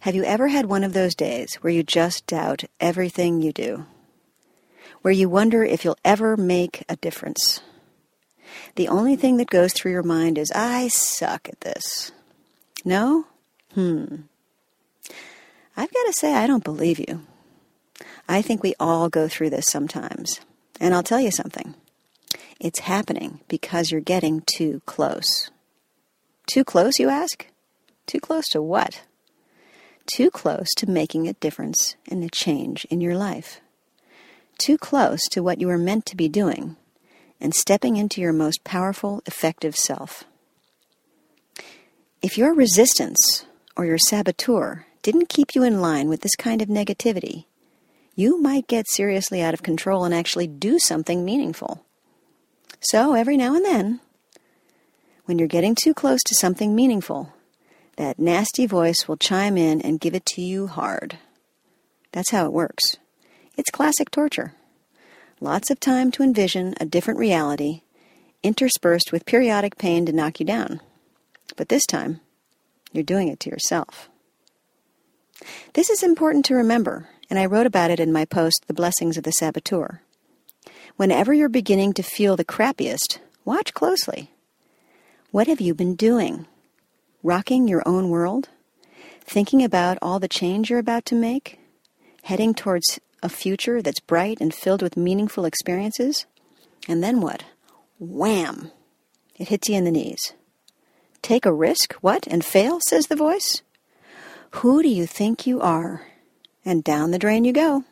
Have you ever had one of those days where you just doubt everything you do? Where you wonder if you'll ever make a difference? The only thing that goes through your mind is, I suck at this. No? Hmm. I've got to say, I don't believe you. I think we all go through this sometimes. And I'll tell you something. It's happening because you're getting too close. Too close, you ask? Too close to what? Too close to making a difference and a change in your life. Too close to what you are meant to be doing and stepping into your most powerful, effective self. If your resistance or your saboteur didn't keep you in line with this kind of negativity, you might get seriously out of control and actually do something meaningful. So, every now and then, when you're getting too close to something meaningful, that nasty voice will chime in and give it to you hard. That's how it works. It's classic torture. Lots of time to envision a different reality, interspersed with periodic pain to knock you down. But this time, you're doing it to yourself. This is important to remember, and I wrote about it in my post, The Blessings of the Saboteur. Whenever you're beginning to feel the crappiest, watch closely. What have you been doing? Rocking your own world? Thinking about all the change you're about to make? Heading towards a future that's bright and filled with meaningful experiences? And then what? Wham! It hits you in the knees. Take a risk, what, and fail, says the voice? Who do you think you are? And down the drain you go.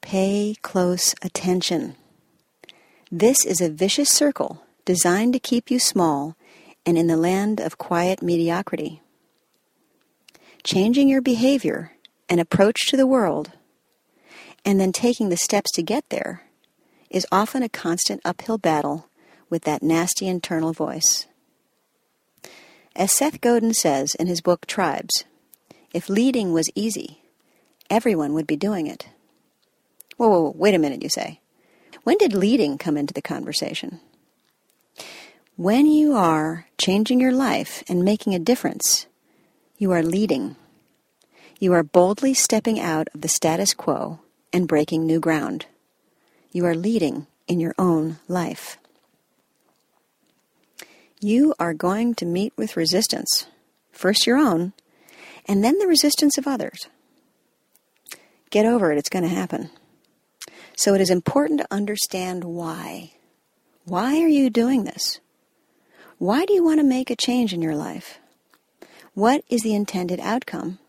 Pay close attention. This is a vicious circle designed to keep you small and in the land of quiet mediocrity. Changing your behavior and approach to the world, and then taking the steps to get there, is often a constant uphill battle with that nasty internal voice. As Seth Godin says in his book Tribes, if leading was easy, everyone would be doing it. Whoa, whoa, whoa, wait a minute, you say. When did leading come into the conversation? When you are changing your life and making a difference, you are leading. You are boldly stepping out of the status quo and breaking new ground. You are leading in your own life. You are going to meet with resistance, first your own, and then the resistance of others. Get over it, it's going to happen. So it is important to understand why. Why are you doing this? Why do you want to make a change in your life? What is the intended outcome?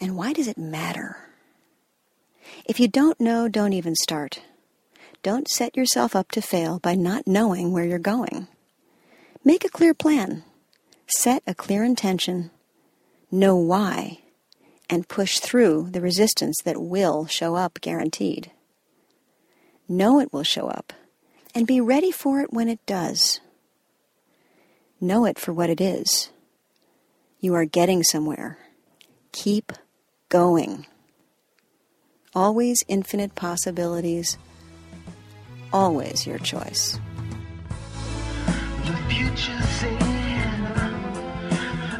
And why does it matter? If you don't know, don't even start. Don't set yourself up to fail by not knowing where you're going. Make a clear plan. Set a clear intention. Know why. And push through the resistance that will show up guaranteed. Know it will show up. And be ready for it when it does. Know it for what it is. You are getting somewhere. Keep going. Always infinite possibilities. Always your choice. The future's in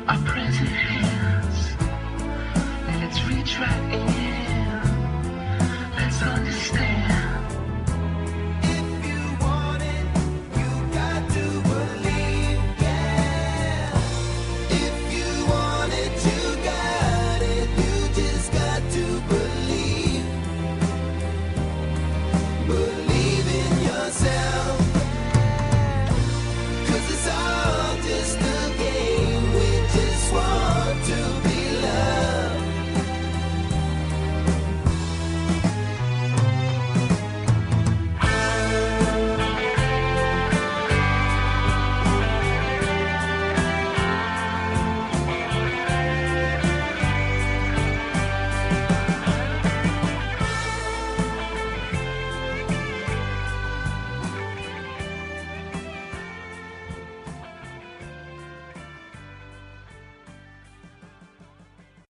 our present